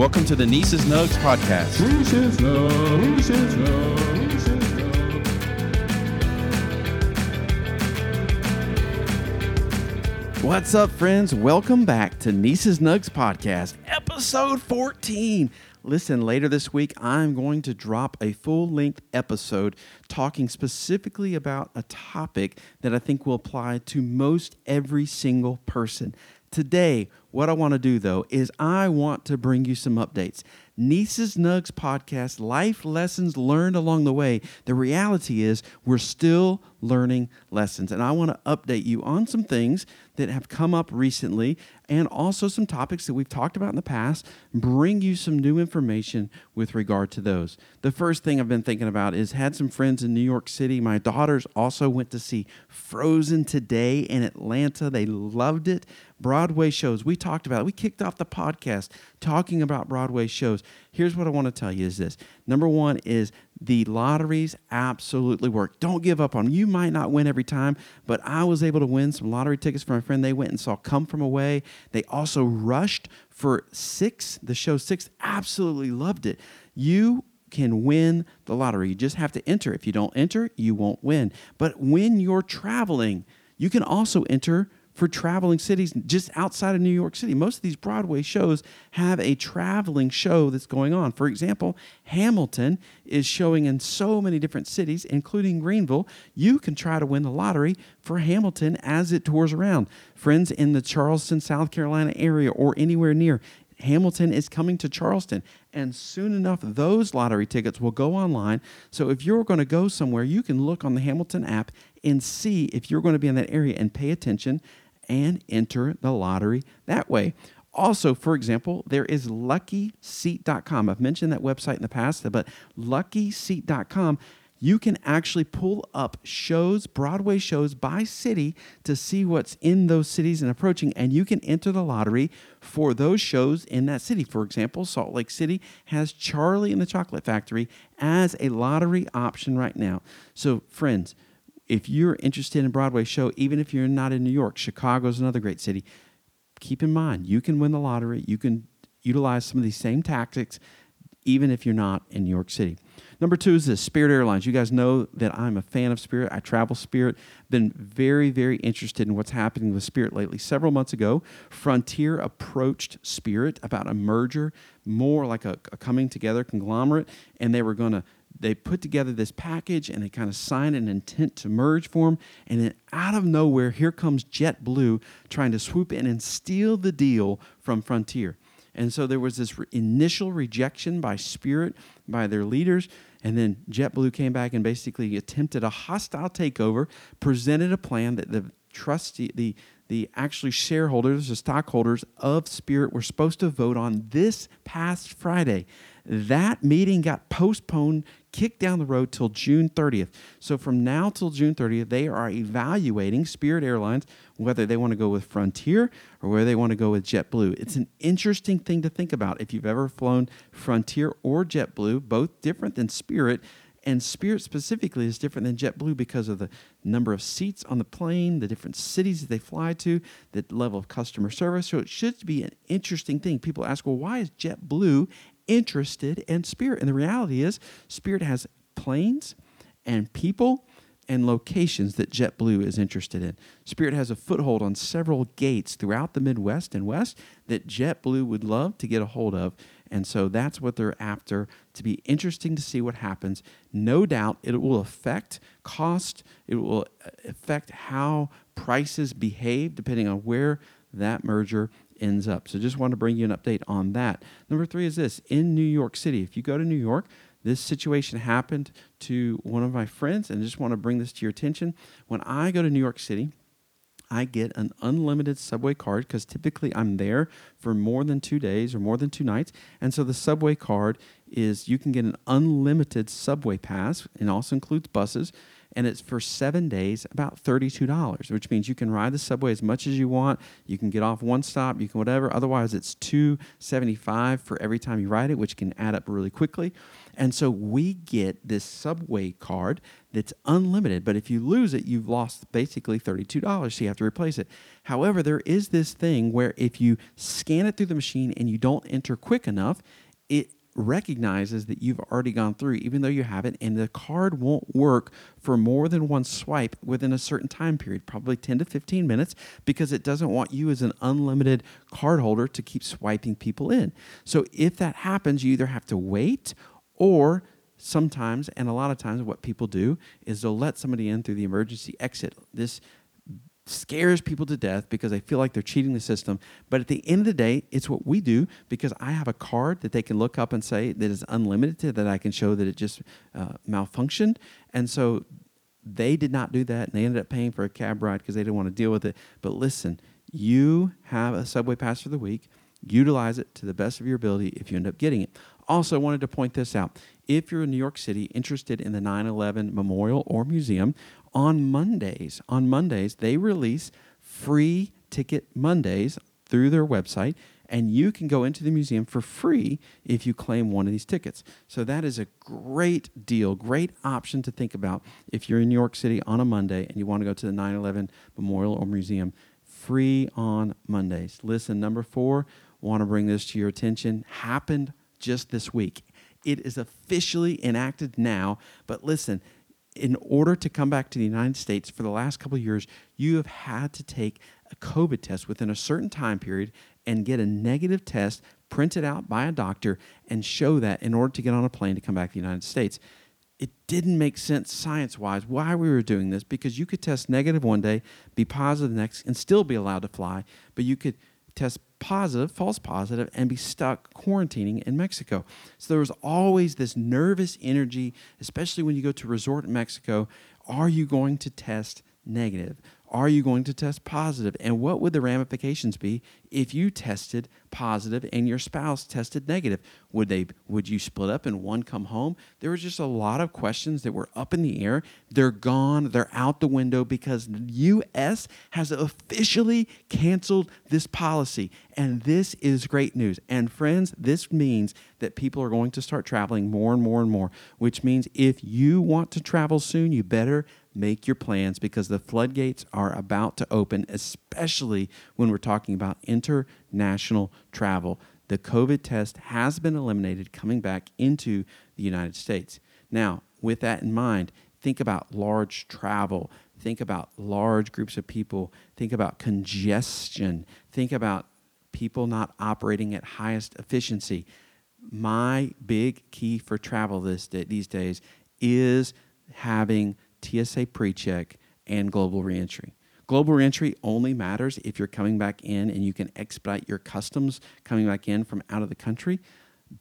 Welcome to the Nieces Nugs podcast. What's up, friends? Welcome back to Nieces Nugs podcast, episode 14. Listen, later this week, I'm going to drop a full length episode talking specifically about a topic that I think will apply to most every single person. Today, what I want to do though is I want to bring you some updates. Nieces Nugs podcast, life lessons learned along the way. The reality is we're still learning lessons. And I want to update you on some things that have come up recently and also some topics that we've talked about in the past, bring you some new information with regard to those. The first thing I've been thinking about is had some friends in New York City. My daughters also went to see Frozen today in Atlanta. They loved it. Broadway shows. We talked about it. We kicked off the podcast talking about Broadway shows. Here's what I want to tell you is this. Number 1 is the lotteries absolutely work. Don't give up on them. You might not win every time, but I was able to win some lottery tickets for my friend. They went and saw Come From Away. They also rushed for six, the show six. Absolutely loved it. You can win the lottery. You just have to enter. If you don't enter, you won't win. But when you're traveling, you can also enter for traveling cities just outside of New York City. Most of these Broadway shows have a traveling show that's going on. For example, Hamilton is showing in so many different cities, including Greenville. You can try to win the lottery for Hamilton as it tours around. Friends in the Charleston, South Carolina area or anywhere near, Hamilton is coming to Charleston, and soon enough, those lottery tickets will go online. So if you're going to go somewhere, you can look on the Hamilton app and see if you're going to be in that area and pay attention and enter the lottery that way. Also, for example, there is luckyseat.com. I've mentioned that website in the past, but luckyseat.com you can actually pull up shows, Broadway shows by city to see what's in those cities and approaching, and you can enter the lottery for those shows in that city. For example, Salt Lake City has Charlie and the Chocolate Factory as a lottery option right now. So, friends, if you're interested in Broadway show, even if you're not in New York, Chicago is another great city. Keep in mind, you can win the lottery. You can utilize some of these same tactics, even if you're not in New York City. Number two is this Spirit Airlines. You guys know that I'm a fan of Spirit. I travel Spirit. Been very, very interested in what's happening with Spirit lately. Several months ago, Frontier approached Spirit about a merger, more like a, a coming together conglomerate, and they were going to they put together this package and they kind of signed an intent to merge form. And then out of nowhere, here comes JetBlue trying to swoop in and steal the deal from Frontier. And so there was this re- initial rejection by Spirit, by their leaders. And then JetBlue came back and basically attempted a hostile takeover, presented a plan that the trustee, the the actually shareholders, the stockholders of Spirit were supposed to vote on this past Friday. That meeting got postponed, kicked down the road till June 30th. So from now till June 30th, they are evaluating Spirit Airlines whether they want to go with Frontier or whether they want to go with JetBlue. It's an interesting thing to think about. If you've ever flown Frontier or JetBlue, both different than Spirit, and Spirit specifically is different than JetBlue because of the number of seats on the plane, the different cities that they fly to, the level of customer service. So it should be an interesting thing. People ask, well, why is JetBlue interested in Spirit? And the reality is, Spirit has planes and people and locations that JetBlue is interested in. Spirit has a foothold on several gates throughout the Midwest and West that JetBlue would love to get a hold of. And so that's what they're after to be interesting to see what happens. No doubt it will affect cost, it will uh, affect how prices behave depending on where that merger ends up. So just want to bring you an update on that. Number three is this in New York City, if you go to New York, this situation happened to one of my friends, and just want to bring this to your attention. When I go to New York City, I get an unlimited subway card because typically I'm there for more than two days or more than two nights. And so the subway card is you can get an unlimited subway pass and also includes buses and it's for seven days about $32 which means you can ride the subway as much as you want. You can get off one stop you can whatever. Otherwise it's 275 for every time you ride it which can add up really quickly. And so we get this subway card that's unlimited but if you lose it you've lost basically $32 so you have to replace it. However there is this thing where if you scan it through the machine and you don't enter quick enough it recognizes that you've already gone through, even though you haven't, and the card won't work for more than one swipe within a certain time period, probably 10 to 15 minutes, because it doesn't want you as an unlimited card holder to keep swiping people in. So if that happens, you either have to wait or sometimes, and a lot of times, what people do is they'll let somebody in through the emergency exit. This scares people to death because they feel like they're cheating the system. But at the end of the day, it's what we do because I have a card that they can look up and say that is unlimited, that I can show that it just uh, malfunctioned. And so they did not do that and they ended up paying for a cab ride because they didn't want to deal with it. But listen, you have a subway pass for the week. Utilize it to the best of your ability if you end up getting it. Also, I wanted to point this out. If you're in New York City interested in the 9 11 Memorial or Museum, on Mondays, on Mondays, they release free ticket Mondays through their website, and you can go into the museum for free if you claim one of these tickets. So that is a great deal, great option to think about if you're in New York City on a Monday and you want to go to the 9 11 Memorial or Museum. Free on Mondays. Listen, number four, want to bring this to your attention, happened just this week. It is officially enacted now, but listen, in order to come back to the United States for the last couple of years, you have had to take a COVID test within a certain time period and get a negative test printed out by a doctor and show that in order to get on a plane to come back to the United States. It didn't make sense science wise why we were doing this because you could test negative one day, be positive the next, and still be allowed to fly, but you could test positive, false positive, and be stuck quarantining in Mexico. So there was always this nervous energy, especially when you go to resort in Mexico. Are you going to test negative? Are you going to test positive? And what would the ramifications be if you tested positive and your spouse tested negative? Would they would you split up and one come home? There was just a lot of questions that were up in the air. They're gone, they're out the window because the US has officially canceled this policy. And this is great news. And friends, this means that people are going to start traveling more and more and more, which means if you want to travel soon, you better make your plans because the floodgates are about to open, especially when we're talking about international travel. The COVID test has been eliminated coming back into the United States. Now, with that in mind, think about large travel, think about large groups of people, think about congestion, think about people not operating at highest efficiency. My big key for travel this day, these days is having TSA PreCheck, and global reentry. Global reentry only matters if you're coming back in and you can expedite your customs coming back in from out of the country.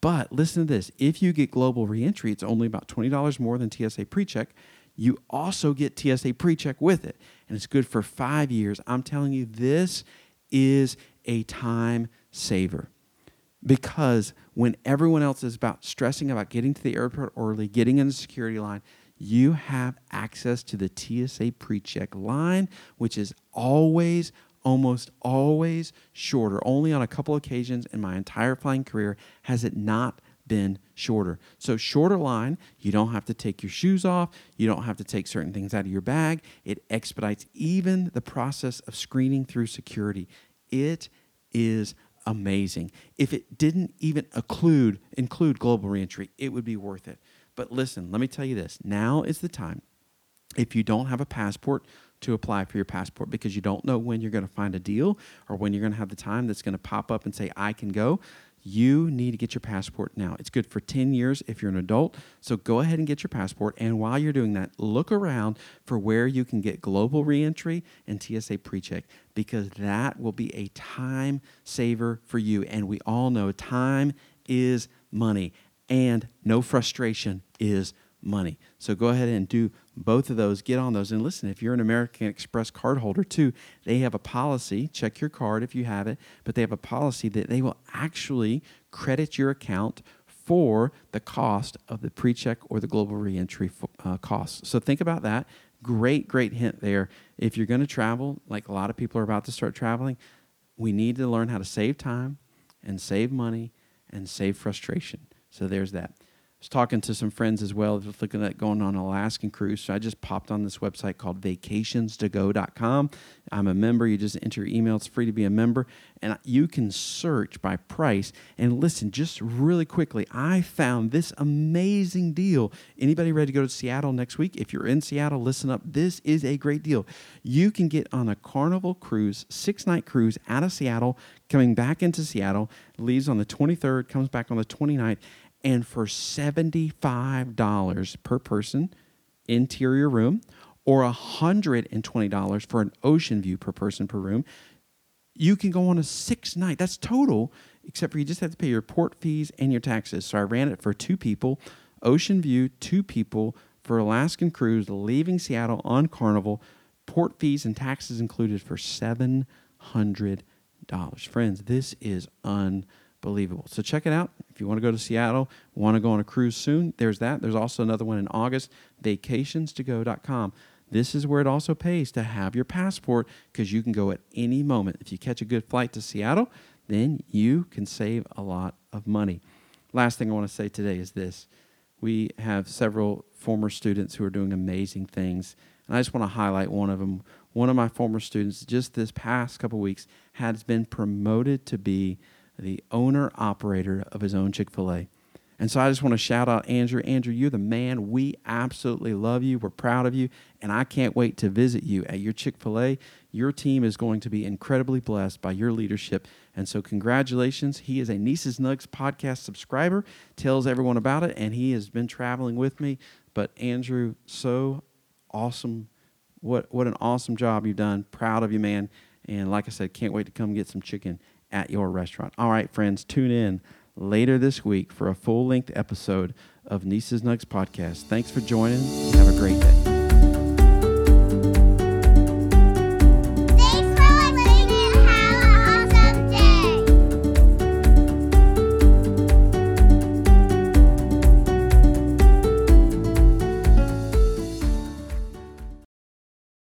But listen to this if you get global reentry, it's only about $20 more than TSA PreCheck. You also get TSA PreCheck with it, and it's good for five years. I'm telling you, this is a time saver because when everyone else is about stressing about getting to the airport early, getting in the security line, you have access to the TSA PreCheck line, which is always, almost always shorter. Only on a couple occasions in my entire flying career has it not been shorter. So, shorter line, you don't have to take your shoes off, you don't have to take certain things out of your bag. It expedites even the process of screening through security. It is amazing. If it didn't even include include global reentry, it would be worth it. But listen, let me tell you this now is the time. If you don't have a passport, to apply for your passport because you don't know when you're going to find a deal or when you're going to have the time that's going to pop up and say, I can go. You need to get your passport now. It's good for 10 years if you're an adult. So go ahead and get your passport. And while you're doing that, look around for where you can get global reentry and TSA PreCheck because that will be a time saver for you. And we all know time is money and no frustration is money. So go ahead and do both of those. Get on those. And listen, if you're an American Express card holder too, they have a policy. Check your card if you have it, but they have a policy that they will actually credit your account for the cost of the pre-check or the global reentry uh, costs. So think about that. Great, great hint there. If you're going to travel, like a lot of people are about to start traveling, we need to learn how to save time and save money and save frustration. So there's that I was talking to some friends as well, just looking at going on an Alaskan cruise. So I just popped on this website called vacationstogo.com. I'm a member. You just enter your email. It's free to be a member. And you can search by price. And listen, just really quickly, I found this amazing deal. Anybody ready to go to Seattle next week? If you're in Seattle, listen up. This is a great deal. You can get on a Carnival cruise, six night cruise out of Seattle, coming back into Seattle, leaves on the 23rd, comes back on the 29th and for $75 per person, interior room, or $120 for an ocean view per person per room, you can go on a six night. That's total, except for you just have to pay your port fees and your taxes. So I ran it for two people, ocean view, two people for Alaskan cruise, leaving Seattle on Carnival, port fees and taxes included for $700. Friends, this is unbelievable believable. So check it out. If you want to go to Seattle, want to go on a cruise soon, there's that. There's also another one in August, vacationstogo.com. This is where it also pays to have your passport because you can go at any moment. If you catch a good flight to Seattle, then you can save a lot of money. Last thing I want to say today is this. We have several former students who are doing amazing things. And I just want to highlight one of them. One of my former students, just this past couple weeks, has been promoted to be the owner operator of his own Chick fil A. And so I just want to shout out Andrew. Andrew, you're the man. We absolutely love you. We're proud of you. And I can't wait to visit you at your Chick fil A. Your team is going to be incredibly blessed by your leadership. And so, congratulations. He is a Niece's Nugs podcast subscriber, tells everyone about it, and he has been traveling with me. But, Andrew, so awesome. What, what an awesome job you've done. Proud of you, man. And like I said, can't wait to come get some chicken at your restaurant. All right, friends, tune in later this week for a full length episode of Niece's Nugs podcast. Thanks for joining. Have a great